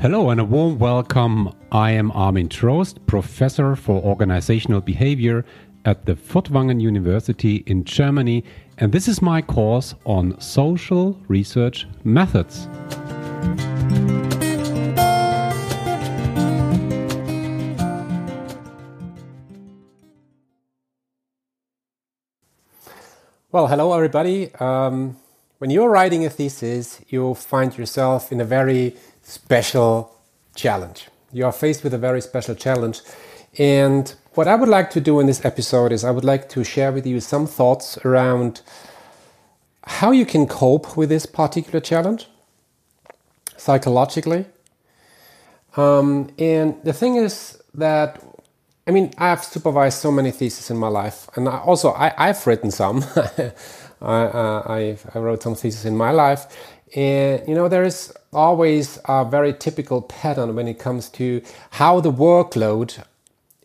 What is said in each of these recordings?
Hello and a warm welcome. I am Armin Trost, professor for organizational behavior at the Furtwangen University in Germany, and this is my course on social research methods. Well, hello everybody. Um, when you're writing a thesis, you find yourself in a very special challenge. You are faced with a very special challenge. And what I would like to do in this episode is I would like to share with you some thoughts around how you can cope with this particular challenge psychologically. Um, and the thing is that I mean, I've supervised so many theses in my life, and I also I, have written some. I, uh, I, I, wrote some theses in my life, and you know, there is always a very typical pattern when it comes to how the workload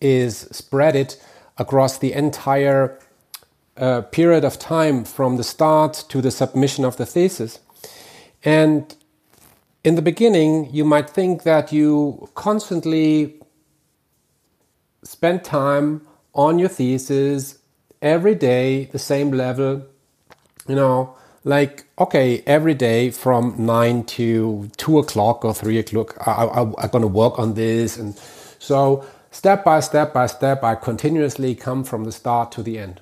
is spreaded across the entire uh, period of time from the start to the submission of the thesis. And in the beginning, you might think that you constantly spend time on your thesis every day, the same level, you know, like okay every day from 9 to 2 o'clock or 3 o'clock I, I, i'm going to work on this. And so step by step by step i continuously come from the start to the end.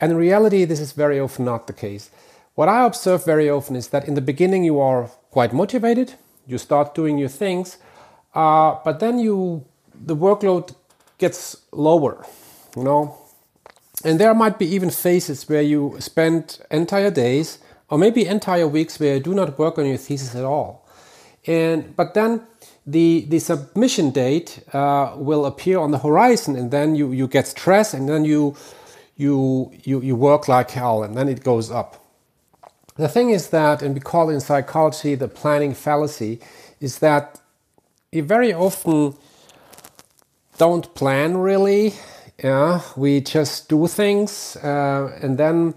And in reality this is very often not the case. What i observe very often is that in the beginning you are quite motivated. You start doing your things uh, but then you the workload gets lower you know and there might be even phases where you spend entire days or maybe entire weeks where you do not work on your thesis at all. And but then the the submission date uh, will appear on the horizon, and then you you get stressed, and then you you you you work like hell, and then it goes up. The thing is that, and we call in psychology the planning fallacy, is that you very often don't plan really yeah, we just do things uh, and then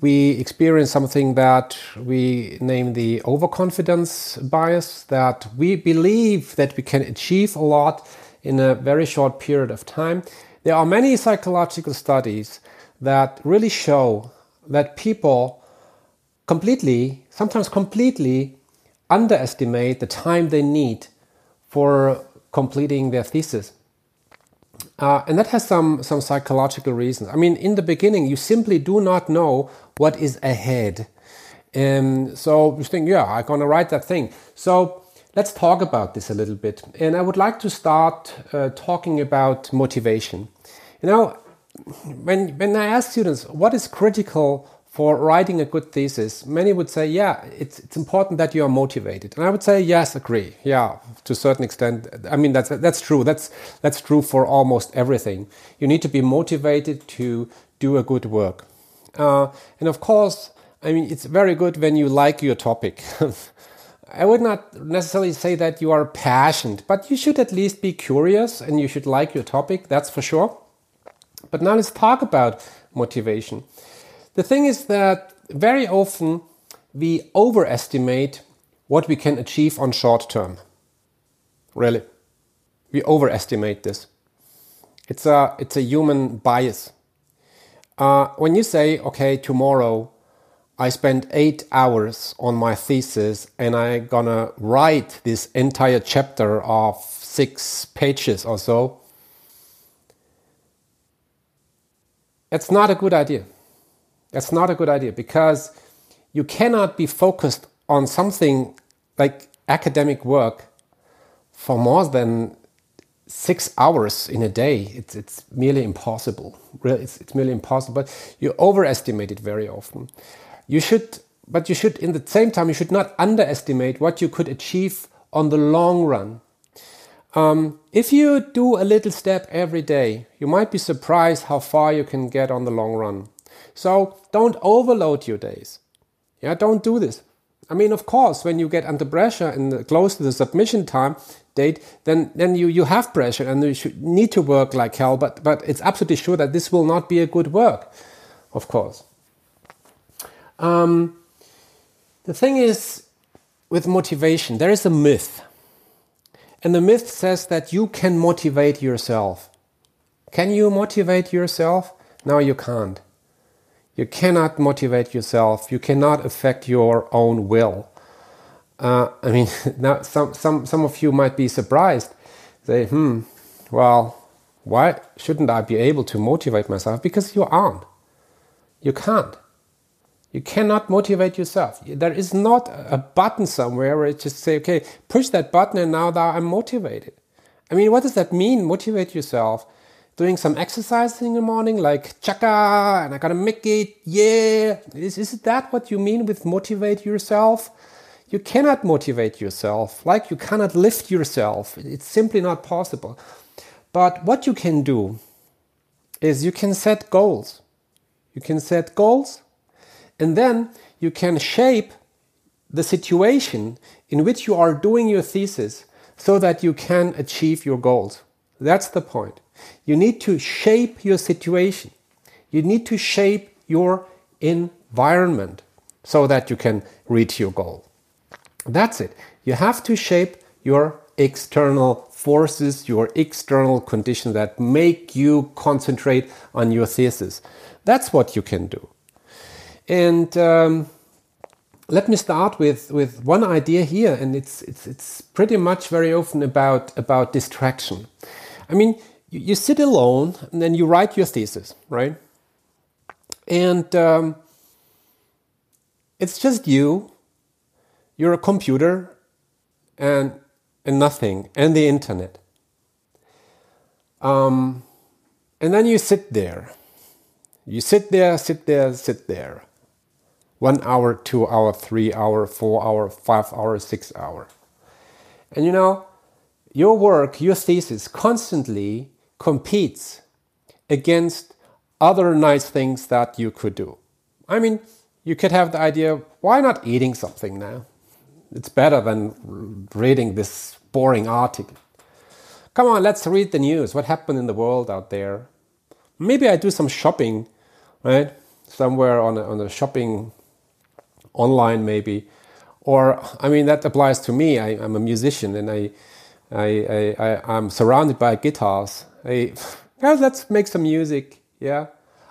we experience something that we name the overconfidence bias that we believe that we can achieve a lot in a very short period of time. There are many psychological studies that really show that people completely, sometimes completely, underestimate the time they need for completing their thesis. Uh, and that has some, some psychological reasons. I mean, in the beginning, you simply do not know what is ahead. Um, so you think, yeah, I'm going to write that thing. So let's talk about this a little bit. And I would like to start uh, talking about motivation. You know, when, when I ask students what is critical for writing a good thesis, many would say, yeah, it's, it's important that you are motivated. And I would say, yes, agree. Yeah, to a certain extent. I mean, that's, that's true. That's, that's true for almost everything. You need to be motivated to do a good work. Uh, and of course, I mean, it's very good when you like your topic. I would not necessarily say that you are passionate, but you should at least be curious and you should like your topic, that's for sure. But now let's talk about motivation. The thing is that very often we overestimate what we can achieve on short term. Really. We overestimate this. It's a, it's a human bias. Uh, when you say, okay, tomorrow I spend eight hours on my thesis and I'm gonna write this entire chapter of six pages or so, it's not a good idea. That's not a good idea because you cannot be focused on something like academic work for more than six hours in a day. It's, it's merely impossible. It's, it's merely impossible. But you overestimate it very often. You should, but you should, in the same time, you should not underestimate what you could achieve on the long run. Um, if you do a little step every day, you might be surprised how far you can get on the long run. So don't overload your days. Yeah, don't do this. I mean, of course, when you get under pressure and close to the submission time date, then then you you have pressure and you should need to work like hell. But but it's absolutely sure that this will not be a good work, of course. Um, the thing is, with motivation, there is a myth. And the myth says that you can motivate yourself. Can you motivate yourself? No, you can't. You cannot motivate yourself. You cannot affect your own will. Uh, I mean, now some, some, some of you might be surprised. Say, hmm, well, why shouldn't I be able to motivate myself? Because you aren't. You can't. You cannot motivate yourself. There is not a button somewhere where it just say, okay, push that button and now I'm motivated. I mean, what does that mean? Motivate yourself. Doing some exercise in the morning, like chaka, and I gotta make it, yeah. Is, is that what you mean with motivate yourself? You cannot motivate yourself, like you cannot lift yourself. It's simply not possible. But what you can do is you can set goals. You can set goals and then you can shape the situation in which you are doing your thesis so that you can achieve your goals. That's the point. You need to shape your situation. You need to shape your environment so that you can reach your goal. That's it. You have to shape your external forces, your external conditions that make you concentrate on your thesis. That's what you can do. And um, let me start with, with one idea here, and it's, it's, it's pretty much very often about, about distraction. I mean, you, you sit alone and then you write your thesis, right? And um, it's just you, you're a computer, and, and nothing, and the internet. Um, and then you sit there. You sit there, sit there, sit there one hour, two hour, three hour, four hour, five hour, six hour. And you know, your work, your thesis constantly competes against other nice things that you could do. I mean, you could have the idea why not eating something now? It's better than reading this boring article. Come on, let's read the news. What happened in the world out there? Maybe I do some shopping, right? Somewhere on a, on a shopping online maybe or i mean that applies to me I, am a musician and I, I i i'm surrounded by guitars Guys let's make some music yeah.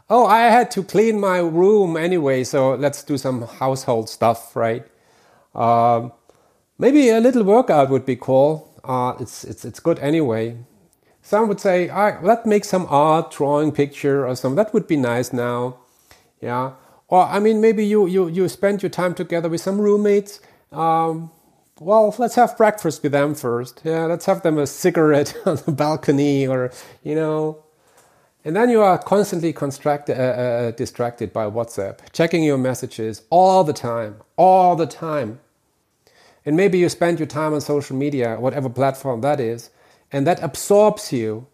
Oh i had to clean my room anyway so let's do some household stuff right? Um, maybe a little workout would be cool. Uh, it's, it's, it's good anyway. Some would say right, let's make some art drawing picture or something that would be nice now yeah. Or I mean, maybe you you you spend your time together with some roommates. Um, well, let's have breakfast with them first. Yeah, let's have them a cigarette on the balcony, or you know, and then you are constantly constructed, uh, uh, distracted by WhatsApp, checking your messages all the time, all the time. And maybe you spend your time on social media, whatever platform that is, and that absorbs you.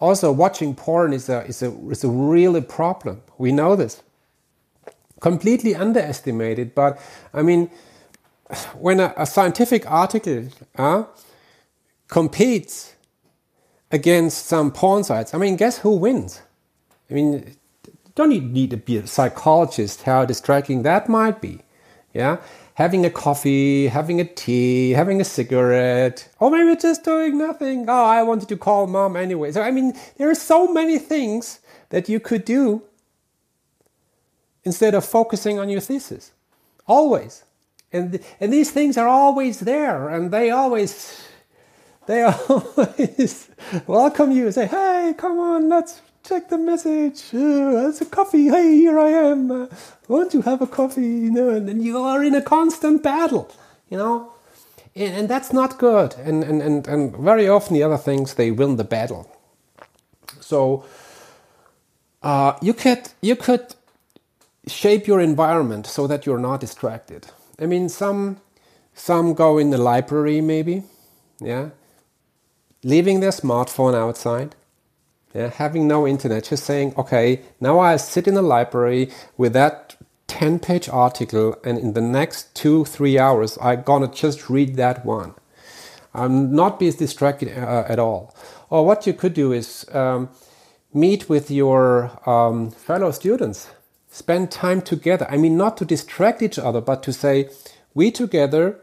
Also, watching porn is a is a is a really problem. We know this completely underestimated. But I mean, when a, a scientific article uh, competes against some porn sites, I mean, guess who wins? I mean, don't you need to be a psychologist how distracting that might be. Yeah, having a coffee, having a tea, having a cigarette, or maybe just doing nothing. Oh, I wanted to call mom anyway. So I mean, there are so many things that you could do instead of focusing on your thesis. Always. And, and these things are always there and they always they always welcome you say hey come on let's check the message. Uh, it's a coffee. Hey here i am. Uh, won't you have a coffee? You know and then you are in a constant battle you know? And, and that's not good. And, and and and very often the other things they win the battle. So uh, you could you could shape your environment so that you're not distracted. I mean, some some go in the library maybe, yeah, leaving their smartphone outside, yeah, having no internet, just saying, okay, now I sit in the library with that 10 page article, and in the next two, three hours, I'm gonna just read that one. I'm not be distracted uh, at all. Or what you could do is um, meet with your um, fellow students spend time together. I mean, not to distract each other, but to say, we together,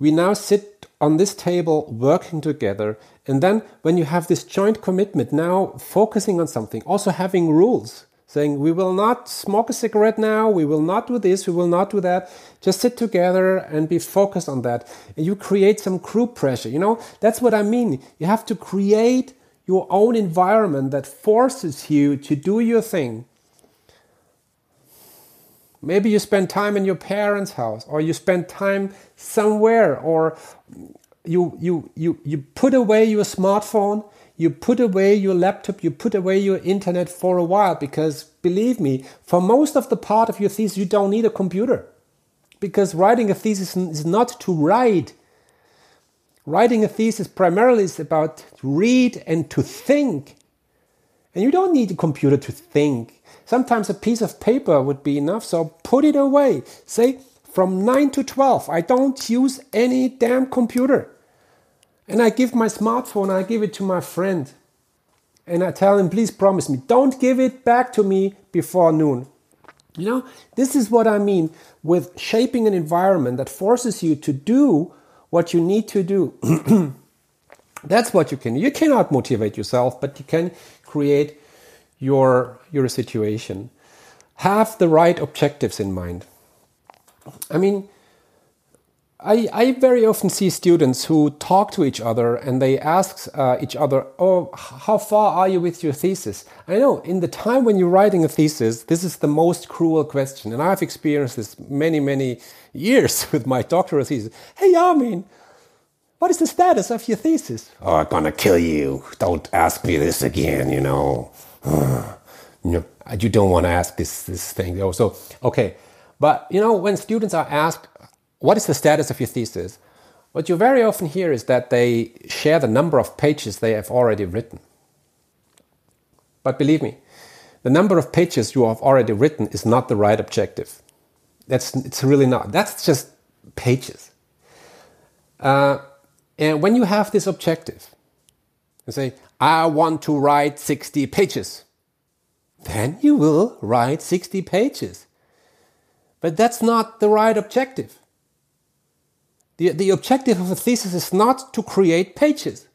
we now sit on this table working together. And then when you have this joint commitment, now focusing on something, also having rules, saying we will not smoke a cigarette now, we will not do this, we will not do that. Just sit together and be focused on that. And you create some group pressure. You know, that's what I mean. You have to create your own environment that forces you to do your thing. Maybe you spend time in your parents' house or you spend time somewhere or you, you, you, you put away your smartphone, you put away your laptop, you put away your internet for a while because believe me, for most of the part of your thesis, you don't need a computer. Because writing a thesis is not to write, Writing a thesis primarily is about to read and to think. And you don't need a computer to think. Sometimes a piece of paper would be enough, so put it away. Say, from 9 to 12, I don't use any damn computer. And I give my smartphone, I give it to my friend. And I tell him, please promise me, don't give it back to me before noon. You know, this is what I mean with shaping an environment that forces you to do what you need to do. That's what you can. You cannot motivate yourself, but you can create your your situation. Have the right objectives in mind. I mean, I, I very often see students who talk to each other and they ask uh, each other, Oh, how far are you with your thesis? I know in the time when you're writing a thesis, this is the most cruel question. And I've experienced this many, many years with my doctoral thesis. Hey, Armin, what is the status of your thesis? Oh, I'm gonna kill you. Don't ask me this again, you know. you, know, you don't want to ask this, this thing. So, okay. But, you know, when students are asked, what is the status of your thesis? What you very often hear is that they share the number of pages they have already written. But believe me, the number of pages you have already written is not the right objective. That's it's really not. That's just pages. Uh, and when you have this objective, you say, I want to write 60 pages, then you will write 60 pages. But that's not the right objective. The, the objective of a thesis is not to create pages.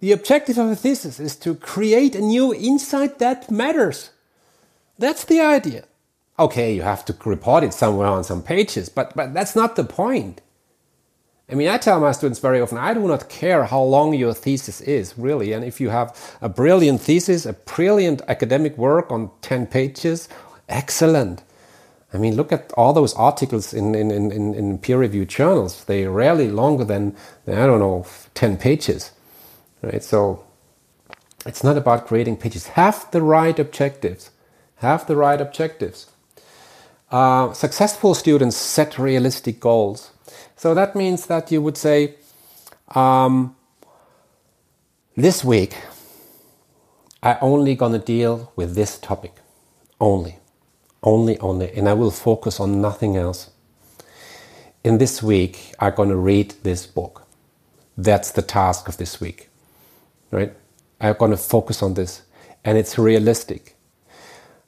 The objective of a thesis is to create a new insight that matters. That's the idea. Okay, you have to report it somewhere on some pages, but, but that's not the point. I mean, I tell my students very often, I do not care how long your thesis is, really. And if you have a brilliant thesis, a brilliant academic work on 10 pages, excellent. I mean, look at all those articles in, in, in, in peer reviewed journals. They're rarely longer than, than, I don't know, 10 pages. Right? So it's not about creating pages. Have the right objectives. Have the right objectives. Uh, successful students set realistic goals. So that means that you would say, um, this week, I only gonna deal with this topic. Only only, only, and I will focus on nothing else. In this week, I'm to read this book. That's the task of this week, right? I'm to focus on this, and it's realistic.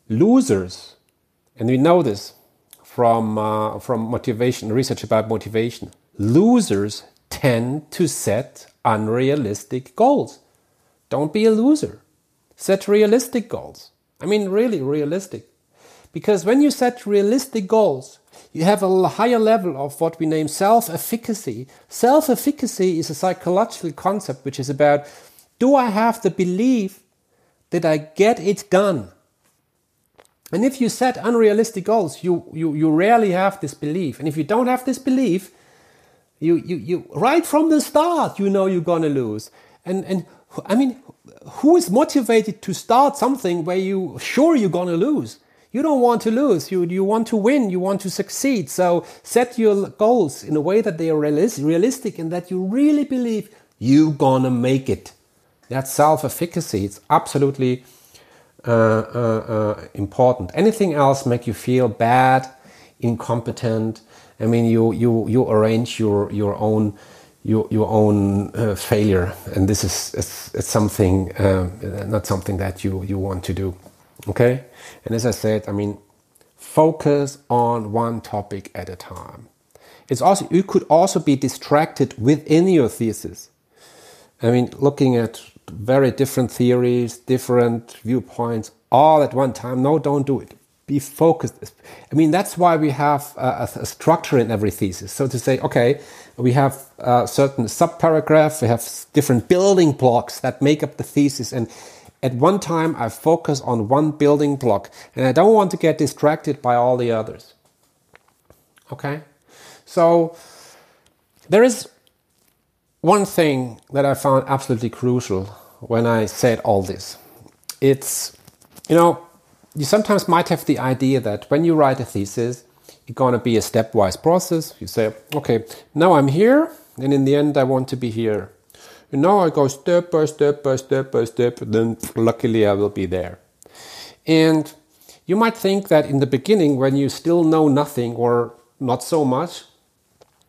Losers, and we know this from uh, from motivation research about motivation. Losers tend to set unrealistic goals. Don't be a loser. Set realistic goals. I mean, really realistic. Because when you set realistic goals, you have a higher level of what we name self efficacy. Self efficacy is a psychological concept which is about do I have the belief that I get it done? And if you set unrealistic goals, you, you, you rarely have this belief. And if you don't have this belief, you, you, you right from the start, you know you're gonna lose. And, and I mean, who is motivated to start something where you sure you're gonna lose? You don't want to lose. You, you want to win. You want to succeed. So set your goals in a way that they are realistic and that you really believe you're gonna make it. That's self-efficacy. It's absolutely important. Anything else make you feel bad, incompetent. I mean, you you you arrange your your own your your own uh, failure, and this is it's, it's something uh, not something that you you want to do. Okay? And as I said, I mean, focus on one topic at a time. it's also you could also be distracted within your thesis. I mean, looking at very different theories, different viewpoints, all at one time. No, don't do it. Be focused. I mean, that's why we have a, a structure in every thesis. So to say, okay, we have a certain subparagraph, we have different building blocks that make up the thesis, and at one time I focus on one building block, and I don't want to get distracted by all the others. Okay, so there is one thing that I found absolutely crucial when I said all this. It's you know, you sometimes might have the idea that when you write a thesis, it's going to be a stepwise process. You say, okay, now I'm here, and in the end, I want to be here. And now I go step by step by step by step, then luckily I will be there. And you might think that in the beginning, when you still know nothing or not so much,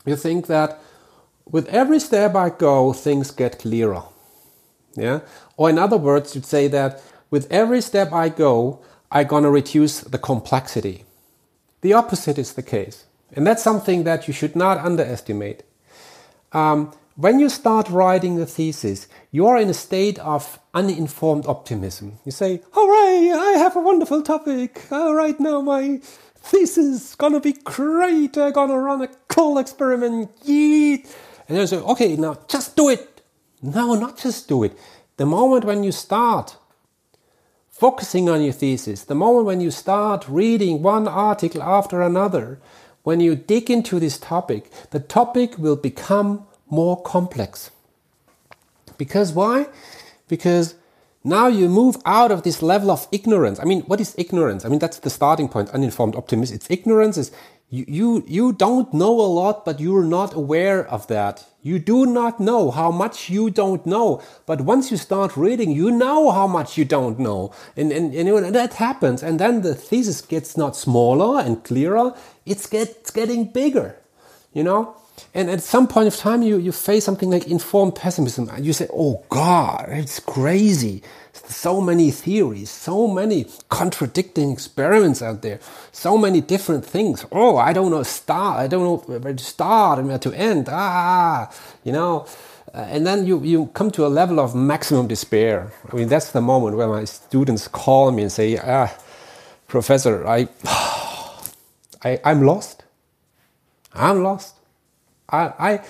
you think that with every step I go, things get clearer. Yeah? Or in other words, you'd say that with every step I go, I'm going to reduce the complexity. The opposite is the case. And that's something that you should not underestimate. Um, when you start writing the thesis, you are in a state of uninformed optimism. You say, Hooray, I have a wonderful topic. Oh, right now, my thesis is gonna be great. I'm gonna run a cool experiment. Yeet. And then say, okay, now just do it. No, not just do it. The moment when you start focusing on your thesis, the moment when you start reading one article after another, when you dig into this topic, the topic will become more complex. Because why? Because now you move out of this level of ignorance. I mean, what is ignorance? I mean, that's the starting point, uninformed optimism. It's ignorance is you, you, you don't know a lot, but you're not aware of that. You do not know how much you don't know. But once you start reading, you know how much you don't know. And, and, and that happens. And then the thesis gets not smaller and clearer, it's, get, it's getting bigger, you know? And at some point of time, you, you face something like informed pessimism. And you say, oh God, it's crazy. So many theories, so many contradicting experiments out there, so many different things. Oh, I don't know, start, I don't know where to start and where to end. Ah, you know. Uh, and then you, you come to a level of maximum despair. I mean, that's the moment where my students call me and say, ah, Professor, I, I, I'm lost. I'm lost. I, I,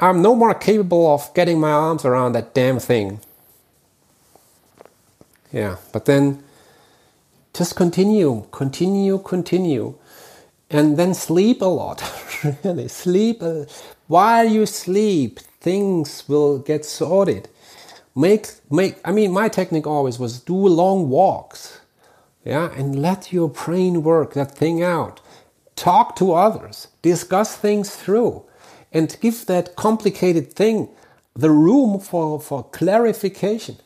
I'm no more capable of getting my arms around that damn thing. Yeah, but then just continue, continue, continue, and then sleep a lot. really, sleep. while you sleep, things will get sorted. Make, make. I mean, my technique always was do long walks. Yeah, and let your brain work that thing out. Talk to others, discuss things through, and give that complicated thing the room for, for clarification.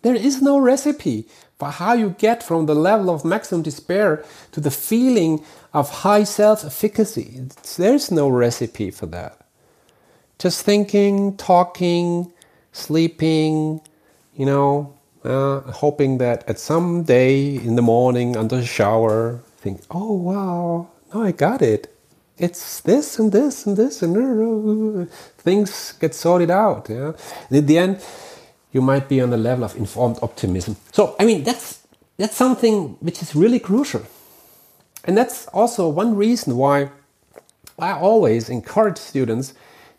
There is no recipe for how you get from the level of maximum despair to the feeling of high self efficacy. There's no recipe for that. Just thinking, talking, sleeping, you know, uh, hoping that at some day in the morning under the shower, think, oh wow, no, I got it. It's this and this and this and uh, things get sorted out. Yeah, and in the end you might be on the level of informed optimism. So, I mean, that's, that's something which is really crucial. And that's also one reason why I always encourage students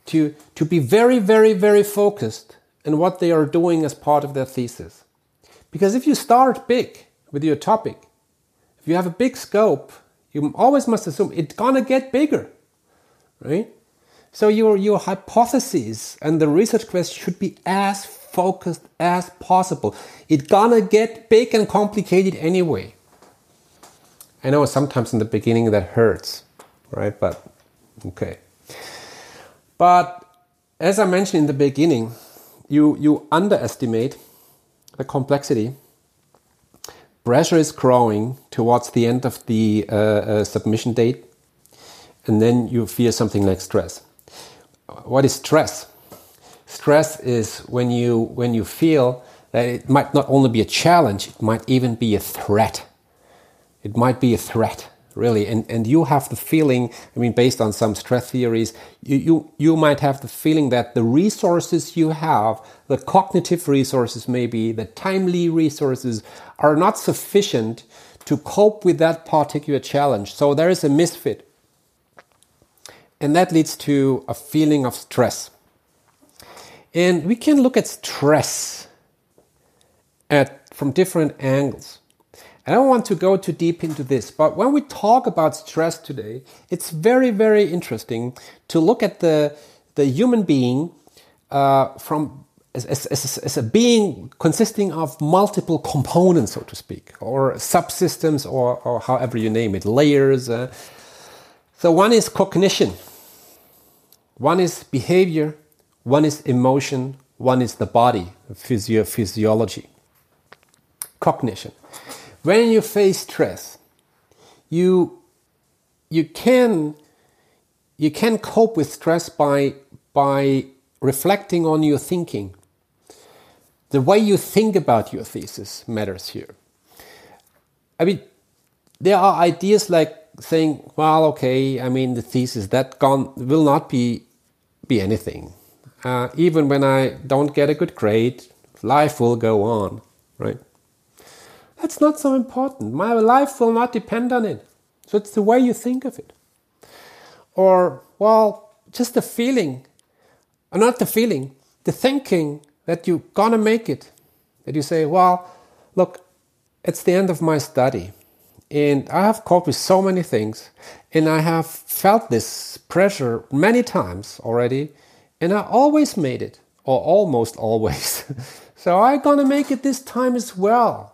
to, to be very, very, very focused in what they are doing as part of their thesis. Because if you start big with your topic, if you have a big scope, you always must assume it's gonna get bigger, right? So your, your hypotheses and the research quest should be as focused as possible. It's gonna get big and complicated anyway. I know sometimes in the beginning that hurts, right? But okay. But as I mentioned in the beginning, you, you underestimate the complexity. Pressure is growing towards the end of the uh, uh, submission date, and then you feel something like stress. What is stress? Stress is when you when you feel that it might not only be a challenge, it might even be a threat. It might be a threat. Really. And, and you have the feeling, I mean, based on some stress theories, you, you, you might have the feeling that the resources you have, the cognitive resources, maybe the timely resources, are not sufficient to cope with that particular challenge. So there is a misfit. And that leads to a feeling of stress. And we can look at stress at, from different angles. I don't want to go too deep into this, but when we talk about stress today, it's very, very interesting to look at the, the human being uh, from as, as, as, as, a being consisting of multiple components, so to speak, or subsystems, or, or however you name it, layers. Uh. So one is cognition, one is behavior, one is emotion, one is the body, physio- physiology. Cognition when you face stress, you you can you can cope with stress by by reflecting on your thinking. The way you think about your thesis matters here. I mean, there are ideas like saying, "Well, okay, I mean, the thesis that gone will not be be anything. Uh, even when I don't get a good grade, life will go on, right?" That's not so important. My life will not depend on it. So it's the way you think of it. Or, well, just the feeling, or not the feeling, the thinking that you're gonna make it. That you say, well, look, it's the end of my study. And I have coped with so many things, and I have felt this pressure many times already, and I always made it, or almost always. so I'm gonna make it this time as well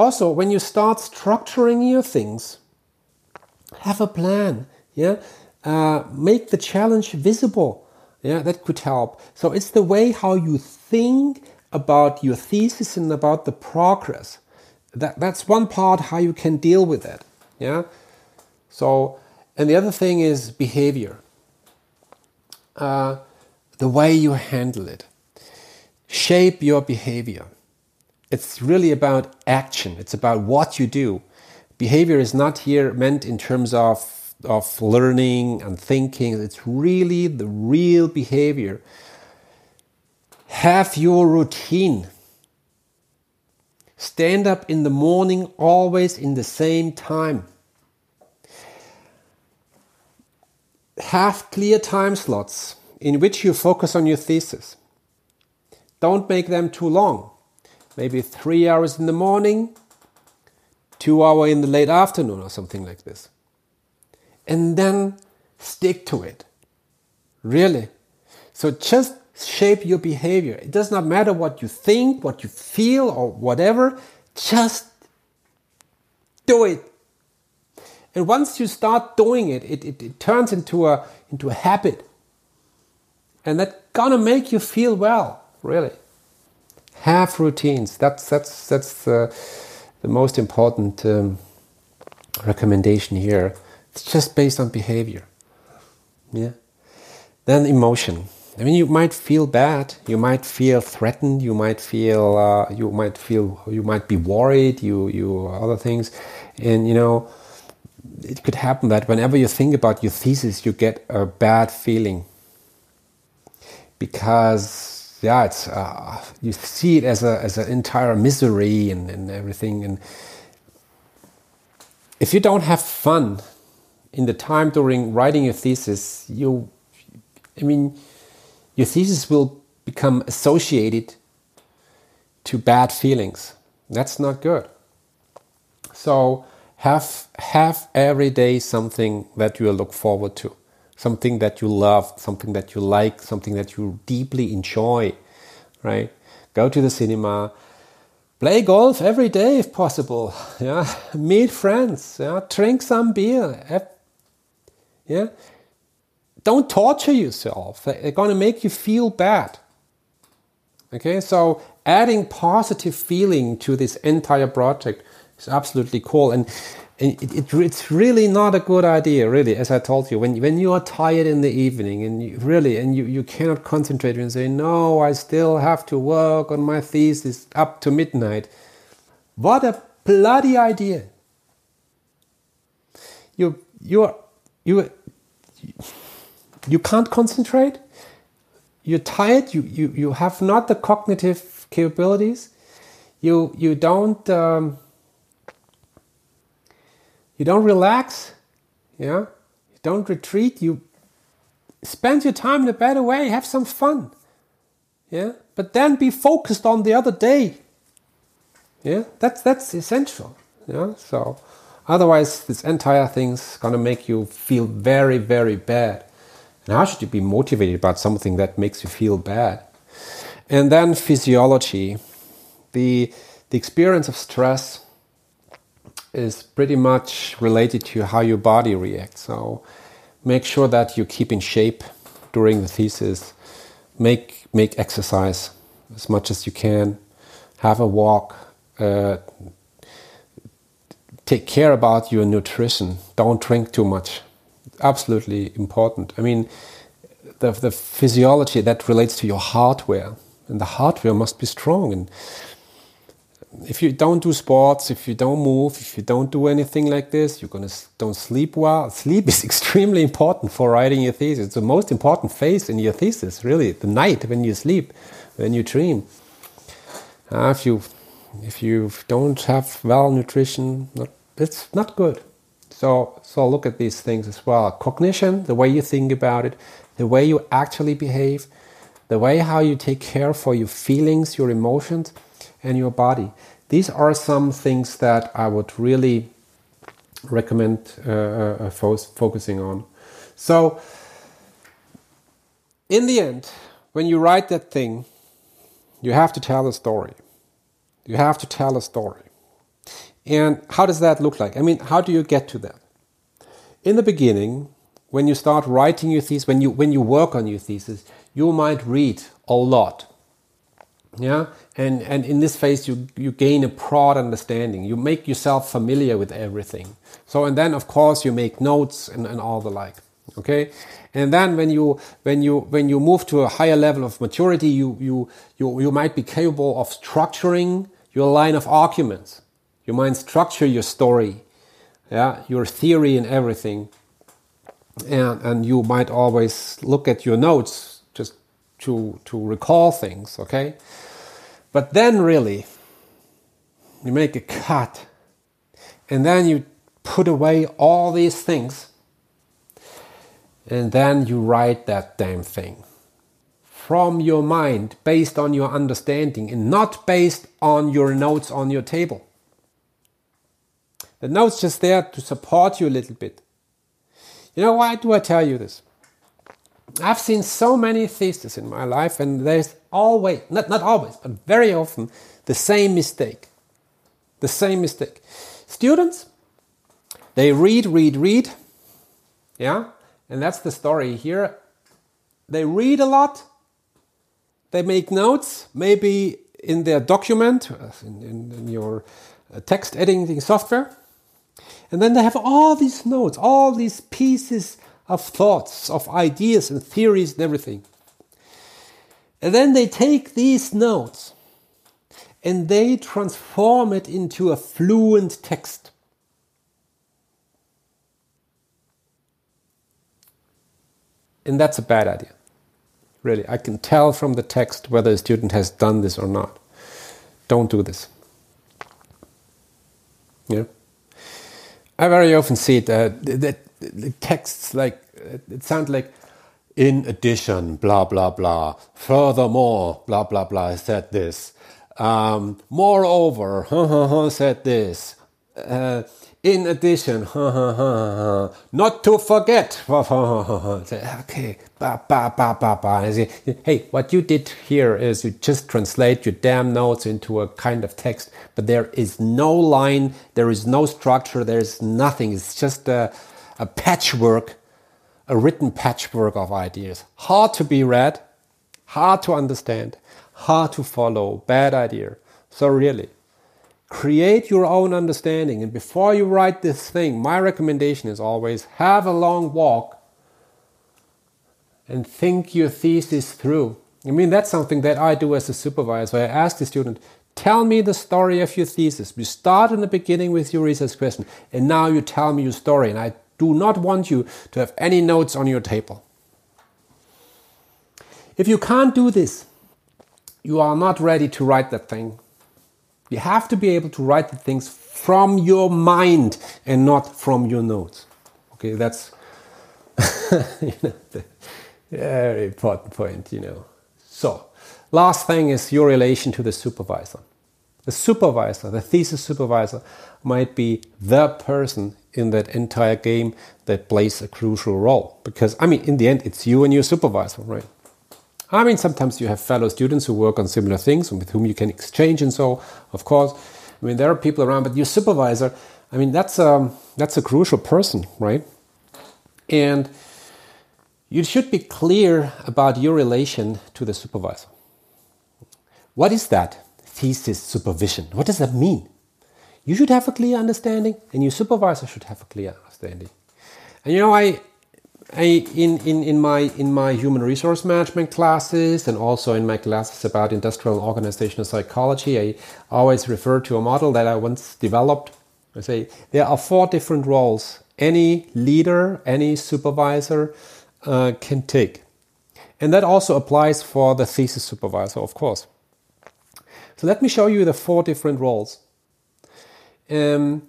also when you start structuring your things have a plan yeah? Uh, make the challenge visible yeah? That could help. So it's the way how you think about your thesis and about the progress. That that's one part how you can deal with it yeah? So and the other thing is behavior. Uh, the way you handle it. Shape your behavior it's really about action. It's about what you do. Behavior is not here meant in terms of, of learning and thinking. It's really the real behavior. Have your routine. Stand up in the morning always in the same time. Have clear time slots in which you focus on your thesis. Don't make them too long maybe three hours in the morning, two hour in the late afternoon or something like this. And then stick to it. Really. So just shape your behavior. It does not matter what you think, what you feel, or whatever. Just do it. And once you start doing it, it, it, it turns into a, into a habit. And that's gonna make you feel well, really have routines. That's that's that's the, the most important um, recommendation here. It's just based on behavior. Yeah. Then emotion. I mean, you might feel bad. You might feel threatened. You might feel. Uh, you might feel. You might be worried. You you other things, and you know, it could happen that whenever you think about your thesis, you get a bad feeling because yeah, it's uh, you see it as a as an entire misery and, and everything. And if you don't have fun in the time during writing your thesis, you, I mean, your thesis will become associated to bad feelings. That's not good. So have have every day something that you look forward to something that you love, something that you like, something that you deeply enjoy, right? Go to the cinema, play golf every day if possible, yeah, meet friends, yeah, drink some beer, yeah. Don't torture yourself. They're going to make you feel bad. Okay, so adding positive feeling to this entire project is absolutely cool. And it, it, it's really not a good idea, really, as I told you. When, when you are tired in the evening and you really, and you, you cannot concentrate and say, no, I still have to work on my thesis up to midnight. What a bloody idea. you you you you can't concentrate. You're tired. You you you have not the cognitive capabilities. You you don't um, you don't relax. Yeah, you don't retreat. You spend your time in a better way. Have some fun. Yeah, but then be focused on the other day. Yeah, that's that's essential. Yeah, so otherwise this entire thing's gonna make you feel very very bad. And how should you be motivated about something that makes you feel bad? And then physiology, the the experience of stress is pretty much related to how your body reacts. So make sure that you keep in shape during the thesis. Make make exercise as much as you can. Have a walk. Uh, take care about your nutrition. Don't drink too much. Absolutely important. I mean, the, the physiology that relates to your hardware, and the hardware must be strong. And if you don't do sports, if you don't move, if you don't do anything like this, you're gonna don't sleep well. Sleep is extremely important for writing your thesis. It's the most important phase in your thesis, really. The night when you sleep, when you dream. Uh, if you if you don't have well nutrition, it's not good. So so look at these things as well. Cognition, the way you think about it, the way you actually behave, the way how you take care for your feelings, your emotions and your body. These are some things that I would really recommend uh, uh, fo focusing on. So, in the end, when you write that thing, you have to tell a story. You have to tell a story. And how does that look like? I mean, how do you get to that? In the beginning, when you start writing your thesis, when you when you work on your thesis, you might read a lot yeah? And and in this phase you you gain a broad understanding. You make yourself familiar with everything. So and then of course you make notes and, and all the like. Okay? And then when you when you when you move to a higher level of maturity you you you, you might be capable of structuring your line of arguments. You might structure your story yeah your theory and everything. And and you might always look at your notes to to recall things okay but then, really, you make a cut and then you put away all these things and then you write that damn thing from your mind based on your understanding and not based on your notes on your table. The notes just there to support you a little bit. You know why do I tell you this? I've seen so many theses in my life, and there's always, not, not always, but very often, the same mistake. The same mistake. Students, they read, read, read. Yeah? And that's the story here. They read a lot. They make notes, maybe in their document, in, in, in your uh, text editing software. And then they have all these notes, all these pieces of thoughts, of ideas and theories and everything. And then they take these notes and they transform it into a fluent text. And that's a bad idea. Really, I can tell from the text whether a student has done this or not. Don't do this. Yeah. I very often see it, uh, that texts like it sounds like in addition blah blah blah. Furthermore blah blah blah I said this. Um, moreover said this. Uh, in addition not to forget. Okay ba. hey what you did here is you just translate your damn notes into a kind of text but there is no line there is no structure there is nothing. It's just a a patchwork, a written patchwork of ideas. Hard to be read, hard to understand, hard to follow, bad idea. So, really, create your own understanding. And before you write this thing, my recommendation is always have a long walk and think your thesis through. I mean, that's something that I do as a supervisor. I ask the student, Tell me the story of your thesis. We start in the beginning with your research question, and now you tell me your story. And I do not want you to have any notes on your table. If you can't do this, you are not ready to write that thing. You have to be able to write the things from your mind and not from your notes. Okay, that's you know, the very important point, you know. So, last thing is your relation to the supervisor. The supervisor, the thesis supervisor, might be the person in that entire game that plays a crucial role. Because, I mean, in the end, it's you and your supervisor, right? I mean, sometimes you have fellow students who work on similar things and with whom you can exchange and so, of course. I mean, there are people around, but your supervisor, I mean, that's a, um, that's a crucial person, right? And you should be clear about your relation to the supervisor. What is that? Thesis supervision. What does that mean? You should have a clear understanding, and your supervisor should have a clear understanding. And you know, I, I in, in, in my in my human resource management classes and also in my classes about industrial organizational psychology, I always refer to a model that I once developed. I say there are four different roles any leader, any supervisor uh, can take. And that also applies for the thesis supervisor, of course. So let me show you the four different roles. Um,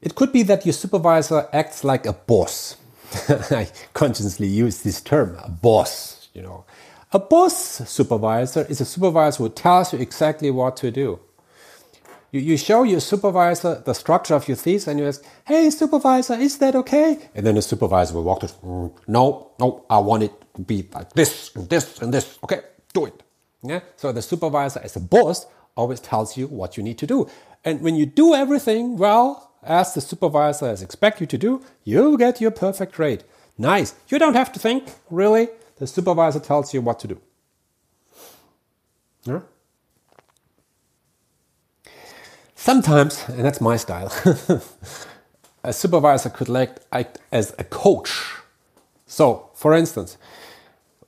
it could be that your supervisor acts like a boss. I consciously use this term, a boss, you know. A boss supervisor is a supervisor who tells you exactly what to do. You, you show your supervisor the structure of your thesis and you ask, hey, supervisor, is that okay? And then the supervisor will walk to, mm, no, no, I want it to be like this and this and this. Okay, do it. Yeah. So the supervisor as a boss always tells you what you need to do. And when you do everything well, as the supervisor has expect you to do, you get your perfect grade. Nice. You don't have to think, really. The supervisor tells you what to do. Yeah? Sometimes, and that's my style, a supervisor could act as a coach. So, for instance,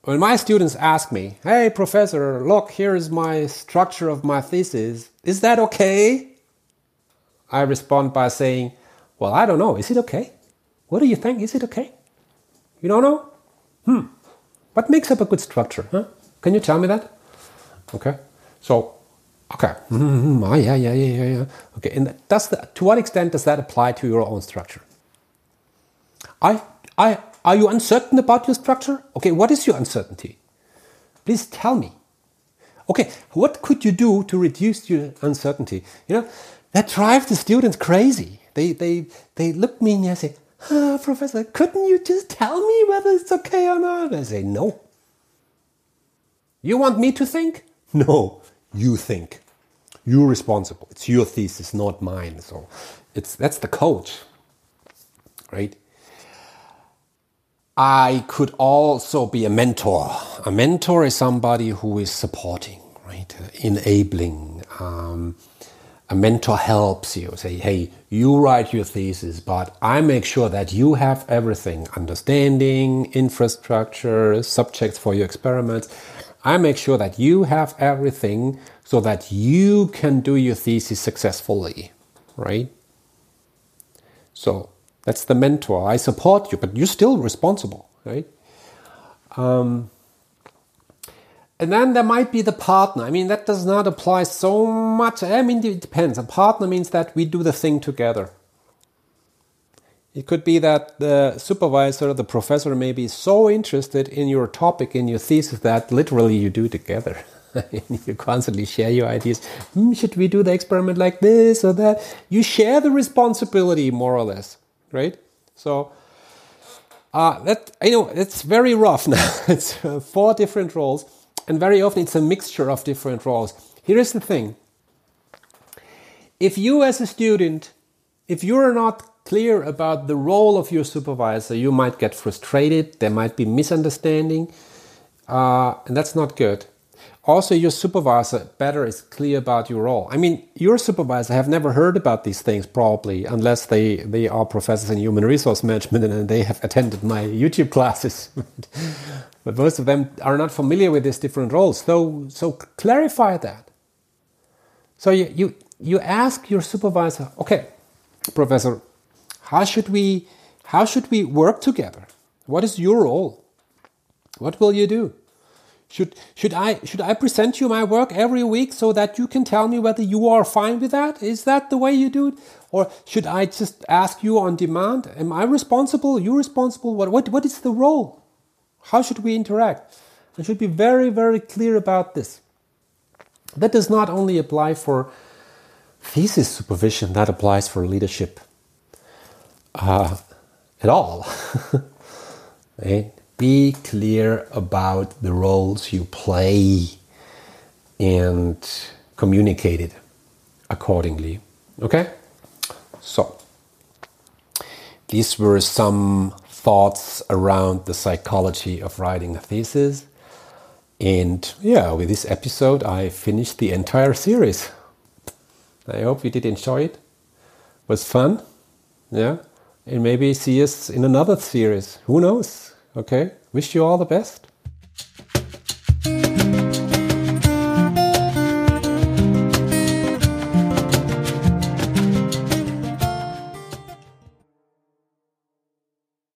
when my students ask me, hey, professor, look, here's my structure of my thesis, is that okay? I respond by saying, well, I don't know. Is it okay? What do you think? Is it okay? You don't know? Hmm. What makes up a good structure? Huh? Can you tell me that? Okay. So, okay. Mm-hmm. Oh, yeah, yeah, yeah, yeah, yeah. Okay. And does the, to what extent does that apply to your own structure? I, I, are you uncertain about your structure? Okay, what is your uncertainty? Please tell me. Okay, what could you do to reduce your uncertainty? You know, that drives the students crazy. They, they, they look me and they say, ah, Professor, couldn't you just tell me whether it's okay or not? I say, no. You want me to think? No, you think. You're responsible. It's your thesis, not mine. So it's that's the coach, right? I could also be a mentor. A mentor is somebody who is supporting, right? Enabling. Um, a mentor helps you say, hey, you write your thesis, but I make sure that you have everything understanding, infrastructure, subjects for your experiments. I make sure that you have everything so that you can do your thesis successfully, right? So that's the mentor. I support you, but you're still responsible, right? Um, and then there might be the partner. I mean, that does not apply so much. I mean, it depends. A partner means that we do the thing together. It could be that the supervisor, the professor, may be so interested in your topic, in your thesis, that literally you do together. you constantly share your ideas. Hmm, should we do the experiment like this or that? You share the responsibility, more or less right? So uh, that I know it's very rough now. it's uh, four different roles, and very often it's a mixture of different roles. Here is the thing: if you, as a student, if you're not clear about the role of your supervisor, you might get frustrated. There might be misunderstanding, uh, and that's not good also your supervisor better is clear about your role. I mean, your supervisor have never heard about these things probably unless they, they are professors in human resource management and they have attended my YouTube classes. but most of them are not familiar with these different roles. So, so clarify that. So you, you, you ask your supervisor, okay, professor, how should we how should we work together? What is your role? What will you do? Should, should, I, should I present you my work every week so that you can tell me whether you are fine with that? Is that the way you do it? Or should I just ask you on demand? Am I responsible? You responsible? What, what, what is the role? How should we interact? I should be very, very clear about this. That does not only apply for thesis supervision, that applies for leadership uh, at all. right? Be clear about the roles you play and communicate it accordingly. Okay? So, these were some thoughts around the psychology of writing a thesis. And yeah, with this episode, I finished the entire series. I hope you did enjoy it. it was fun. Yeah. And maybe see us in another series. Who knows? Okay. Wish you all the best.